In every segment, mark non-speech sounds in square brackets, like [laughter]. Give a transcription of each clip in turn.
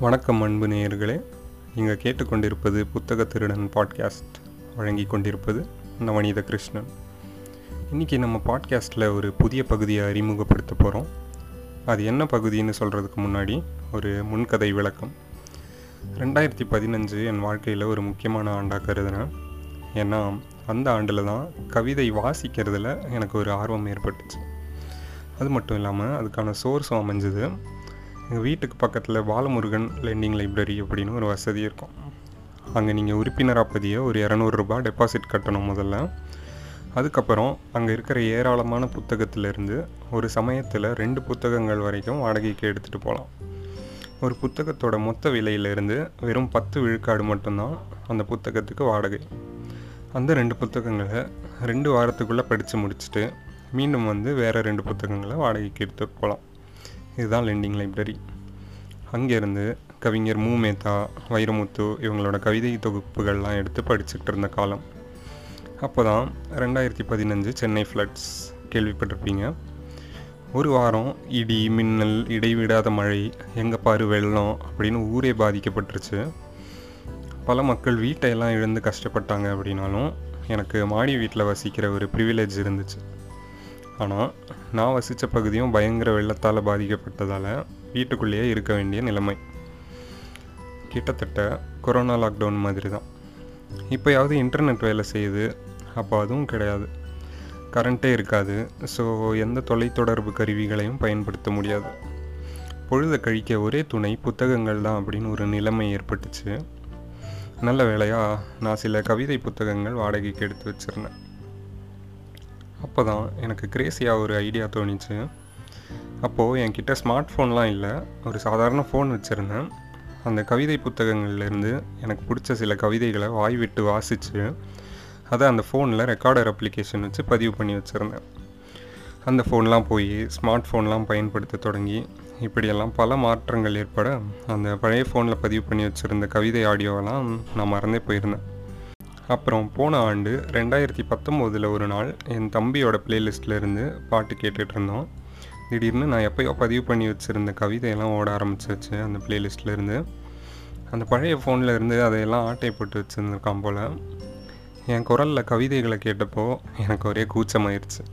வணக்கம் அன்பு நேயர்களே. நீங்கள் கேட்டுக்கொண்டிருப்பது புத்தக திருடன் பாட்காஸ்ட். வழங்கி கொண்டிருப்பது நவநீத கிருஷ்ணன். இன்றைக்கி நம்ம பாட்காஸ்ட்டில் ஒரு புதிய பகுதியை அறிமுகப்படுத்த போகிறோம் அது என்ன பகுதின்னு சொல்கிறதுக்கு முன்னாடி ஒரு முன்கதை விளக்கம். ரெண்டாயிரத்தி பதினஞ்சு என் வாழ்க்கையில் ஒரு முக்கியமான ஆண்டாக கருதுனேன். ஏன்னா அந்த ஆண்டில் தான் கவிதை வாசிக்கிறதுல எனக்கு ஒரு ஆர்வம் ஏற்பட்டுச்சு. அது மட்டும் இல்லாமல் அதுக்கான சோர்ஸும் அமைஞ்சுது. எங்கள் வீட்டுக்கு பக்கத்தில் பாலமுருகன் லெண்டிங் லைப்ரரி அப்படின்னு ஒரு வசதி இருக்கும். அங்கே நீங்கள் உறுப்பினராக பதிய ஒரு இரநூறுபா டெபாசிட் கட்டணும் முதல்ல. அதுக்கப்புறம் அங்கே இருக்கிற ஏராளமான புத்தகத்திலேருந்து ஒரு சமயத்தில் ரெண்டு புத்தகங்கள் வரைக்கும் வாடகைக்கு எடுத்துகிட்டு போகலாம். ஒரு புத்தகத்தோட மொத்த விலையிலேருந்து வெறும் பத்து விழுக்காடு மட்டும்தான் அந்த புத்தகத்துக்கு வாடகை. அந்த ரெண்டு புத்தகங்களை ரெண்டு வாரத்துக்குள்ளே படித்து முடிச்சுட்டு மீண்டும் வந்து வேறு ரெண்டு புத்தகங்களை வாடகைக்கு எடுத்துகிட்டு போகலாம். இதுதான் லெண்டிங் லைப்ரரி அங்கேருந்து கவிஞர் மு. மேத்தா வைரமுத்து இவங்களோட கவிதை தொகுப்புகள்லாம் எடுத்து படிச்சுக்கிட்டு இருந்த காலம். அப்போ தான் ரெண்டாயிரத்தி பதினஞ்சு சென்னை ஃப்ளட்ஸ் கேள்விப்பட்டிருப்பீங்க. ஒரு வாரம் இடி மின்னல் இடைவிடாத மழை எங்கே பாரு வெள்ளம் அப்படின்னு ஊரே பாதிக்கப்பட்டுருச்சு. பல மக்கள் வீட்டையெல்லாம் இழந்து கஷ்டப்பட்டாங்க அப்படின்னாலும் எனக்கு மாடி வீட்டில் வசிக்கிற ஒரு ப்ரிவிலேஜ் இருந்துச்சு. ஆனால் நான் வசித்த பகுதியும் பயங்கர வெள்ளத்தால் பாதிக்கப்பட்டதால் வீட்டுக்குள்ளேயே இருக்க வேண்டிய நிலைமை. கிட்டத்தட்ட கொரோனா லாக்டவுன் மாதிரி தான் இப்போயாவது இன்டர்நெட் வேலை செய்யுது அப்போ அதுவும் கிடையாது. கரண்ட்டே இருக்காது ஸோ எந்த தொலைத்தொடர்பு கருவிகளையும் பயன்படுத்த முடியாது. பொழுதை கழிக்க ஒரே துணை புத்தகங்கள் தான் அப்படின்னு ஒரு நிலைமை ஏற்பட்டுச்சு. நல்ல வேலையாக நான் சில கவிதை புத்தகங்கள் வாடகைக்கு எடுத்து வச்சுருந்தேன். அப்போ தான் எனக்கு கிரேசியாக ஒரு ஐடியா தோணிச்சு. அப்போது என்கிட்ட ஸ்மார்ட் ஃபோன்லாம் இல்லை. ஒரு சாதாரண ஃபோன் வச்சுருந்தேன். அந்த கவிதை புத்தகங்கள்லேருந்து எனக்கு பிடிச்ச சில கவிதைகளை வாய் விட்டு வாசித்து அதை அந்த ஃபோனில் ரெக்கார்டர் அப்ளிகேஷன் வச்சு பதிவு பண்ணி வச்சுருந்தேன். அந்த ஃபோன்லாம் போய் ஸ்மார்ட் ஃபோன்லாம் பயன்படுத்த தொடங்கி இப்படியெல்லாம் பல மாற்றங்கள் ஏற்பட அந்த பழைய ஃபோனில் பதிவு பண்ணி வச்சுருந்த கவிதை ஆடியோவெல்லாம் நான் மறந்தே போயிருந்தேன். அப்புறம் போன ஆண்டு ரெண்டாயிரத்தி பத்தொம்போதில் ஒரு நாள் என் தம்பியோட பிளேலிஸ்ட்டில் இருந்து பாட்டு கேட்டுகிட்டு இருந்தோம். திடீர்னு நான் எப்போயோ பதிவு பண்ணி வச்சுருந்த கவிதையெல்லாம் ஓட ஆரம்பிச்சிருச்சு அந்த பிளேலிஸ்ட்டில் இருந்து. அந்த பழைய ஃபோனில் இருந்து அதையெல்லாம் ஆட்டை போட்டு வச்சுருந்துருக்கான் போல். என் குரலில் கவிதைகளை கேட்டப்போ எனக்கு ஒரே கூச்சமாயிருச்சு.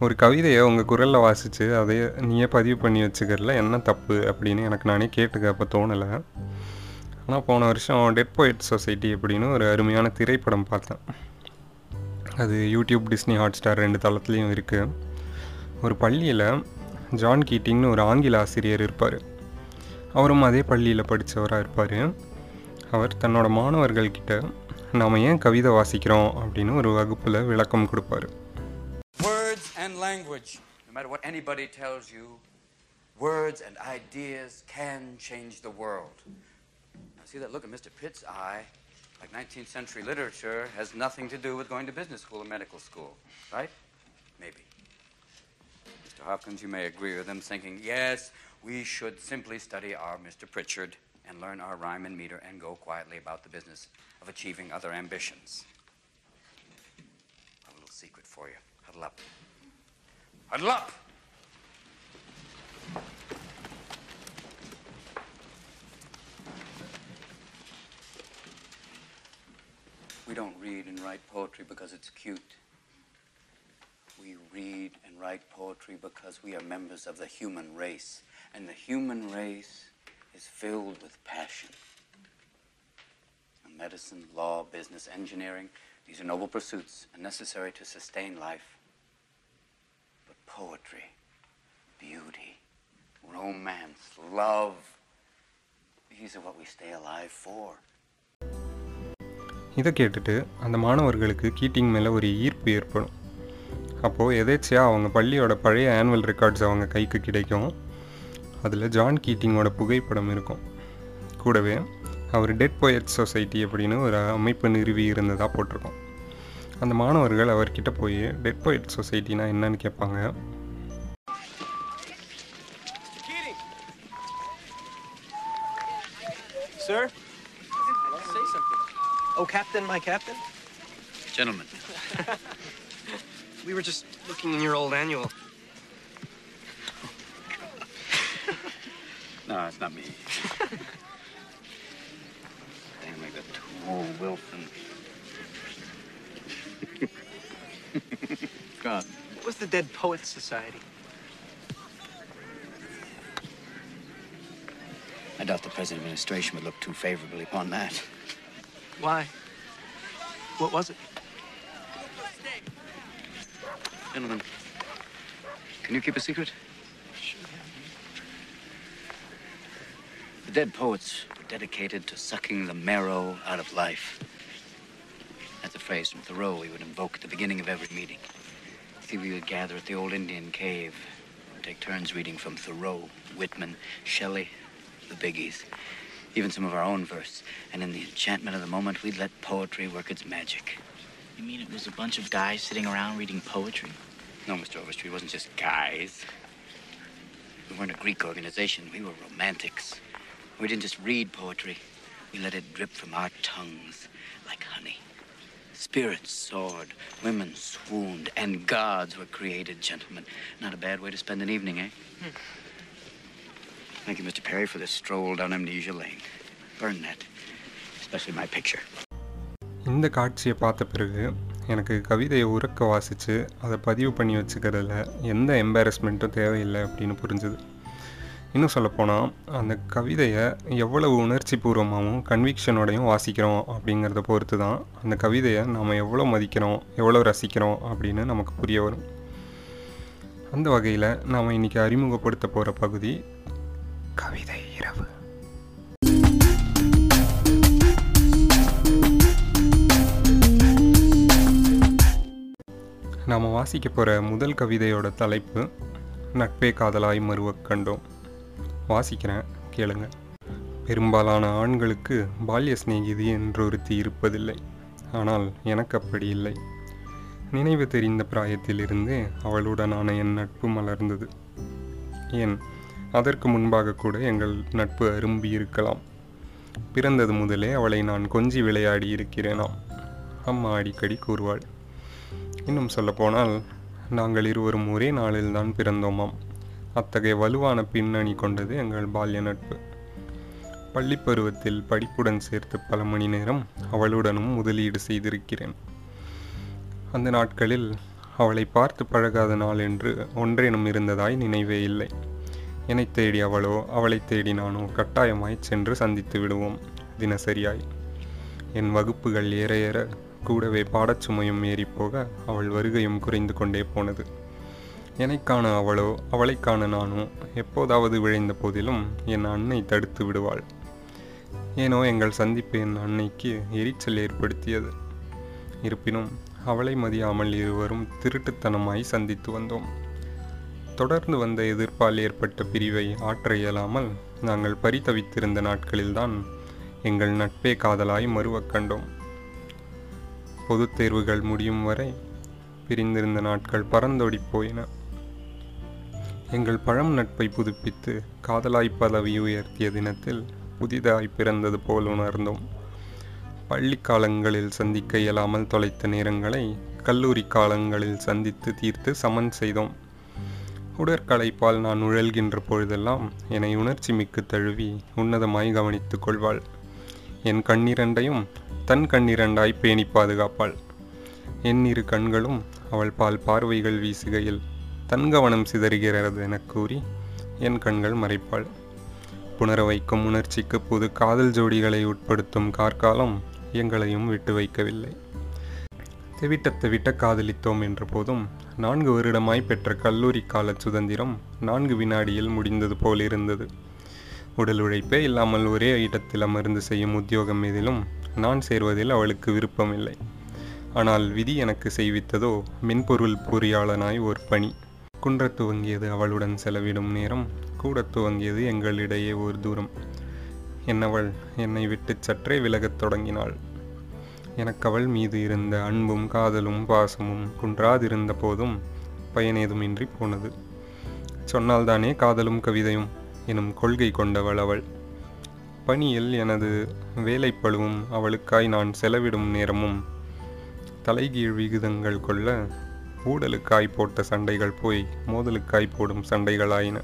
ஒரு கவிதையை உங்கள் குரலில் வாசித்து அதை நீயே பதிவு பண்ணி வச்சுக்கிறதுல என்ன தப்பு அப்படின்னு எனக்கு நானே கேட்டுக்க அப்போ தோணலை. ஆனால் போன வருஷம் டெட் போயிட் சொசைட்டி அப்படின்னு ஒரு அருமையான திரைப்படம் பார்த்தேன். அது யூடியூப் டிஸ்னி ஹாட் ஸ்டார் ரெண்டு தளத்துலேயும் இருக்குது ஒரு பள்ளியில் ஜான் கீட்டிங்னு ஒரு ஆங்கில ஆசிரியர் இருப்பார். அவரும் அதே பள்ளியில் படித்தவராக இருப்பார். அவர் தன்னோட மாணவர்கள்கிட்ட நாம் ஏன் கவிதை வாசிக்கிறோம்? அப்படின்னு ஒரு வகுப்பில் விளக்கம் கொடுப்பாரு. Words and language. No matter what anybody tells you, words and ideas can change the world. Now, see that look in Mr. Pitt's eye? Like 19th century literature has nothing to do with going to business school or medical school, right? Maybe. Mr. Hopkins, you may agree with him, thinking, yes, we should simply study our Mr. Pritchard and learn our rhyme and meter and go quietly about the business of achieving other ambitions. A little secret for you. Huddle up. Huddle up! We don't read and write poetry because it's cute. We read and write poetry because we are members of the human race. And the human race is filled with passion. Medicine, law, business, engineering, these are noble pursuits and necessary to sustain life. But poetry, beauty, romance, love, these are what we stay alive for. இதை கேட்டுட்டு அந்த மாணவர்களுக்கு கீட்டிங் மேலே ஒரு ஈர்ப்பு ஏற்படும் அப்போது எதேச்சியாக அவங்க பள்ளியோட பழைய ஆனுவல் ரெக்கார்ட்ஸ் அவங்க கைக்கு கிடைக்கும் அதில் ஜான் கீட்டிங்கோட புகைப்படம் இருக்கும் கூடவே அவர் டெட் போயட் சொசைட்டி அப்படின்னு ஒரு அமைப்பு நிறுவி இருந்ததாக போட்டிருக்கோம் அந்த மாணவர்கள் அவர்கிட்ட போய் டெட் போயட் சொசைட்டினா என்னன்னு கேட்பாங்க Keating! Sir? Say something. Oh, Captain, my Captain? Gentlemen, [laughs] We were just looking in your old annual. [laughs] No, it's not me. [laughs] Damn, I got two old Wilson. God. What was the Dead Poets Society? I doubt the present administration would look too favorably upon that. Why? What was it? Gentlemen, can you keep a secret? The dead poets were dedicated to sucking the marrow out of life. That's a phrase from Thoreau we would invoke at the beginning of every meeting. See, we would gather at the old Indian cave, and take turns reading from Thoreau, Whitman, Shelley, the biggies, even some of our own verse. And in the enchantment of the moment, we'd let poetry work its magic. You mean it was a bunch of guys sitting around reading poetry? No, Mr. Overstreet, it wasn't just guys. We weren't a Greek organization. We were romantics. We didn't just read poetry. We let it drip from our tongues like honey. Spirits soared, women swooned, and gods were created, gentlemen. Not a bad way to spend an evening, eh? Thank you, Mr. Perry, for this stroll down Amnesia Lane. Burn that, especially my picture. இந்த காட்சியை பார்த்த பிறகு எனக்கு கவிதையை உறக்க வாசித்து அதை பதிவு பண்ணி வச்சுக்கிறதுல எந்த எம்பாரஸ்மெண்ட்டும் தேவையில்லை அப்படின்னு புரிஞ்சுது இன்னும் சொல்லப்போனால் அந்த கவிதையை எவ்வளவு உணர்ச்சி பூர்வமாகவும் கன்விக்ஷனோடையும் வாசிக்கிறோம் அப்படிங்கிறத பொறுத்து தான் அந்த கவிதையை நாம் எவ்வளோ மதிக்கிறோம் எவ்வளோ ரசிக்கிறோம் அப்படின்னு நமக்கு புரிய வரும் அந்த வகையில் நாம் இன்றைக்கி அறிமுகப்படுத்த போகிற பகுதி கவிதை இரவு. நாம் வாசிக்க போகிற முதல் கவிதையோட தலைப்பு நட்பே காதலாய் மறுவக் கண்டோம். வாசிக்கிறேன் கேளுங்க. பெரும்பாலான ஆண்களுக்கு பால்ய சிநேகிதி என்றொருத்தி இருப்பதில்லை. ஆனால் எனக்கு அப்படி இல்லை. நினைவு தெரிந்த பிராயத்திலிருந்தே அவளுடனான என் நட்பு மலர்ந்தது. ஏன் அதற்கு முன்பாக கூட எங்கள் நட்பு அரும்பி இருக்கலாம். பிறந்தது முதலே அவளை நான் கொஞ்சி விளையாடி இருக்கிறேனாம். அம்மா அடிக்கடி கூறுவாள். இன்னும் சொல்லப்போனால் நாங்கள் இருவரும் ஒரே நாளில்தான் பிறந்தோமாம். அத்தகைய வலுவான பின்னணி கொண்டது எங்கள் பால்ய நட்பு. பள்ளி பருவத்தில் படிப்புடன் சேர்த்து பல மணி நேரம் அவளுடனும் முதலீடு செய்திருக்கிறேன். அந்த நாட்களில் அவளை பார்த்து பழகாத நாள் என்று ஒன்றேனும் இருந்ததாய் நினைவே இல்லை. என்னை தேடி அவளோ அவளை தேடி நானோ கட்டாயமாய் சென்று சந்தித்து விடுவோம். தினசரியாய். என் வகுப்புகள் ஏற ஏற கூடவே பாடச்சுமையும் ஏறிப்போக அவள் வருகையும் குறைந்து கொண்டே போனது. என்னைக் காண அவளோ அவளை காண நானோ எப்போதாவது விழைந்த போதிலும் என் அன்னை தடுத்து விடுவாள். ஏனோ எங்கள் சந்திப்பு என் அன்னைக்கு எரிச்சல் ஏற்படுத்தியது. இருப்பினும் அவளை மதியாமல் இருவரும் திருட்டுத்தனமாய் சந்தித்து வந்தோம். தொடர்ந்து வந்த எதிர்ப்பால் ஏற்பட்ட பிரிவை ஆற்ற இயலாமல் நாங்கள் பரிதவித்திருந்த நாட்களில்தான் எங்கள் நட்பே காதலாய் மறுவக் கண்டோம். பொதுத் தேர்வுகள் முடியும் வரை பிரிந்திருந்த நாட்கள் பறந்தோடி போயின. எங்கள் பழம் நட்பை புதுப்பித்து காதலாய் பதவி உயர்த்திய தினத்தில் புதிதாய் பிறந்தது போல் உணர்ந்தோம். பள்ளி காலங்களில் சந்திக்க இயலாமல் தொலைத்த நேரங்களை கல்லூரி காலங்களில் சந்தித்து தீர்த்து சமன் செய்தோம். உடற்களைப்பால் நான் உழல்கின்ற பொழுதெல்லாம் என்னை உணர்ச்சி மிக்கு தழுவி உன்னதமாய் கவனித்துக் கொள்வாள். என் கண்ணிரண்டையும் தன் கண்ணிரண்டாய் பேணி பாதுகாப்பாள். என் இரு கண்களும் அவள் பால் பார்வைகள் வீசுகையில் தன் கவனம் சிதறுகிறது எனக் கூறி என் கண்கள் மறைப்பாள். புணர வைக்கும் உணர்ச்சிக்கு புது காதல் ஜோடிகளை உட்படுத்தும் கார்காலம் எங்களையும் விட்டு வைக்கவில்லை. தெவிட்ட தெவிட்ட காதலித்தோம் என்ற போதும் நான்கு வருடமாய் பெற்ற கல்லூரி கால சுதந்திரம் நான்கு வினாடியில் முடிந்தது போல் இருந்தது. உடல் உழைப்பே இல்லாமல் ஒரே இடத்தில் அமர்ந்து செய்யும் உத்தியோகம் மீதிலும் நான் சேர்வதில் அவளுக்கு விருப்பமில்லை. ஆனால் விதி எனக்கு செய்வித்ததோ மென்பொருள் பொறியாளனாய் ஒரு பணி. குன்றத் துவங்கியது அவளுடன் செலவிடும் நேரம் கூடத் துவங்கியது எங்களிடையே ஒரு தூரம். என்னவள் என்னை விட்டு சற்றே விலகத் தொடங்கினாள். எனக்கு அவள் மீது இருந்த அன்பும் காதலும் பாசமும் குன்றாதிருந்த போதும் பயனேதுமின்றி போனது. சொன்னால்தானே காதலும் கவிதையும் எனும் கொள்கை கொண்டவள் அவள். பணியில் எனது வேலைப்பழுவும் அவளுக்காய் நான் செலவிடும் நேரமும் தலைகீழ் விகிதங்கள் கொள்ள ஊடலுக்காய் போட்ட சண்டைகள் போய் மோதலுக்காய் போடும் சண்டைகளாயின.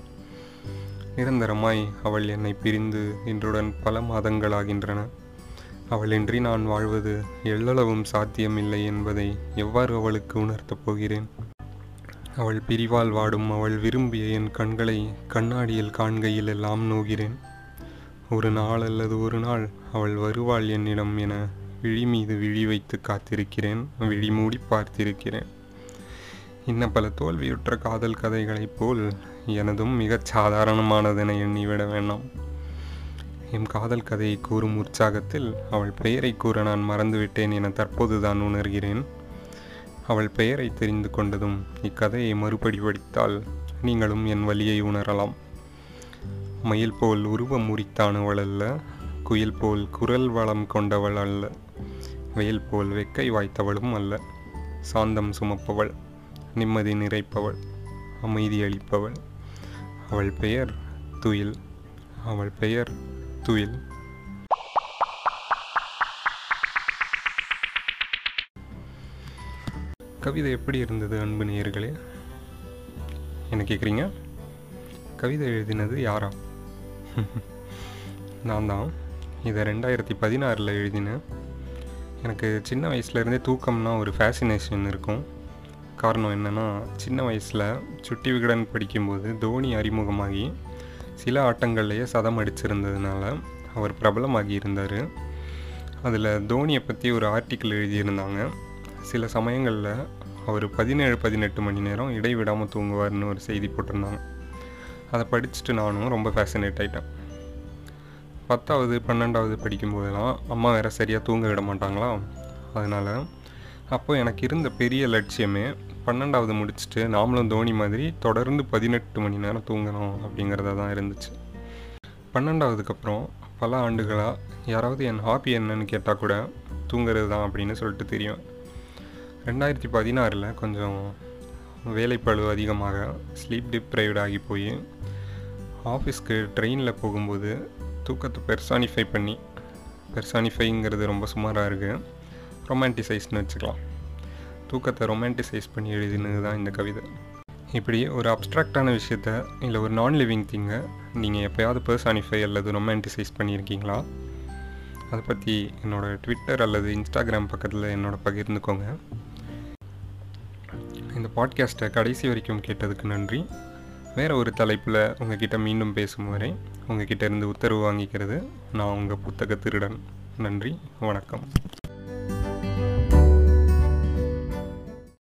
நிரந்தரமாய் அவள் என்னை பிரிந்து இன்றுடன் பல மாதங்களாகின்றன. அவளின்றி நான் வாழ்வது எள்ளளவும் சாத்தியமில்லை என்பதை எவ்வாறு அவளுக்கு உணர்த்தப் போகிறேன்? அவள் பிரிவால் வாடும் அவள் விரும்பிய என் கண்களை கண்ணாடியில் காண்கையில் எல்லாம் நோகிறேன். ஒரு நாள் அல்லது ஒரு நாள் அவள் வருவாள் என்னிடம் என விழி மீது விழி வைத்து காத்திருக்கிறேன் விழி மூடி பார்த்திருக்கிறேன். இன்ன பல தோல்வியுற்ற காதல் கதைகளைப் போல் எனதும் மிகச் சாதாரணமானதென எண்ணிவிட வேண்டாம். என் காதல் கதையை கூறும் உற்சாகத்தில் அவள் பெயரை கூற நான் மறந்துவிட்டேன் என தற்போதுதான் உணர்கிறேன். அவள் பெயரை தெரிந்து கொண்டதும் இக்கதையை மறுபடி படித்தால் நீங்களும் என் வழியை உணரலாம். மயில் போல் உருவம் முறித்தானவள் அல்ல குயில் போல் குரல் வளம் கொண்டவள் அல்ல வெயில் போல் வெக்கை வாய்த்தவளும் அல்ல. சாந்தம் சுமப்பவள் நிம்மதி நிறைப்பவள் அமைதி அளிப்பவள். அவள் பெயர் துயில் அவள் பெயர் துயில் கவிதை எப்படி இருந்தது அன்பு நேயர்களே? என்ன கேட்குறீங்க கவிதை எழுதினது யாரா? [laughs] நான் தான். இதை ரெண்டாயிரத்தி பதினாறில் எழுதினேன். எனக்கு சின்ன வயசுலேருந்தே தூக்கம்னா ஒரு ஃபேசினேஷன் இருக்கும். காரணம் என்னென்னா சின்ன வயசில் சுட்டி விகடன் படிக்கும்போது தோனி அறிமுகமாகி சில ஆட்டங்கள்லேயே சதம் அடிச்சிருந்ததுனால அவர் பிரபலமாகி இருந்தார். அதில் தோனியை பற்றி ஒரு ஆர்டிக்கிள் எழுதியிருந்தாங்க. சில சமயங்களில் அவர் பதினேழு பதினெட்டு மணி நேரம் இடைவிடாமல் தூங்குவார்னு ஒரு செய்தி போட்டிருந்தாங்க. அதை படிச்சுட்டு நானும் ரொம்ப ஃபேசினேட் ஆகிட்டேன் பத்தாவது பன்னெண்டாவது படிக்கும்போதெல்லாம் அம்மா வேறு சரியாக தூங்க விட மாட்டாங்களா? அதனால் அப்போது எனக்கு இருந்த பெரிய லட்சியமே பன்னெண்டாவது முடிச்சுட்டு நாமளும் தோனி மாதிரி தொடர்ந்து பதினெட்டு மணி நேரம் தூங்கணும் அப்படிங்கிறத தான் இருந்துச்சு. பன்னெண்டாவதுக்கு அப்புறம் பல ஆண்டுகளாக யாராவது என் ஹாபி என்னன்னு கேட்டால் கூட தூங்குறது தான் அப்படின்னு சொல்லிட்டு தெரியும். ரெண்டாயிரத்தி பதினாறில் கொஞ்சம் வேலைப்பளு அதிகமாக ஸ்லீப் டிப்ரைவ்ட் ஆகி போய் ஆஃபீஸ்க்கு ட்ரெயினில் போகும்போது தூக்கத்தை பெர்சானிஃபை பண்ணி பெர்சானிஃபைங்கிறது ரொம்ப சுமாராக இருக்குது ரொமான்டிசைஸ்னு வச்சுக்கலாம். தூக்கத்தை ரொமான்டிசைஸ் பண்ணி எழுதினது தான் இந்த கவிதை. இப்படி ஒரு அப்ட்ராக்டான விஷயத்த இல்லை ஒரு நான் லிவிங் திங்கை நீங்கள் எப்போயாவது பர்சானிஃபை அல்லது ரொமான்டிசைஸ் பண்ணியிருக்கீங்களா? அதை பற்றி என்னோடய ட்விட்டர் அல்லது இன்ஸ்டாகிராம் பக்கத்தில் என்னோட பகிர்ந்துக்கோங்க. இந்த பாட்காஸ்ட்டை கடைசி வரைக்கும் கேட்டதுக்கு நன்றி. வேறு ஒரு தலைப்பில் உங்ககிட்ட மீண்டும் பேசும் வரை உங்ககிட்ட இருந்து உத்தரவு வாங்கிக்கிறது நான் உங்கள் புத்தக திருடன். நன்றி வணக்கம்.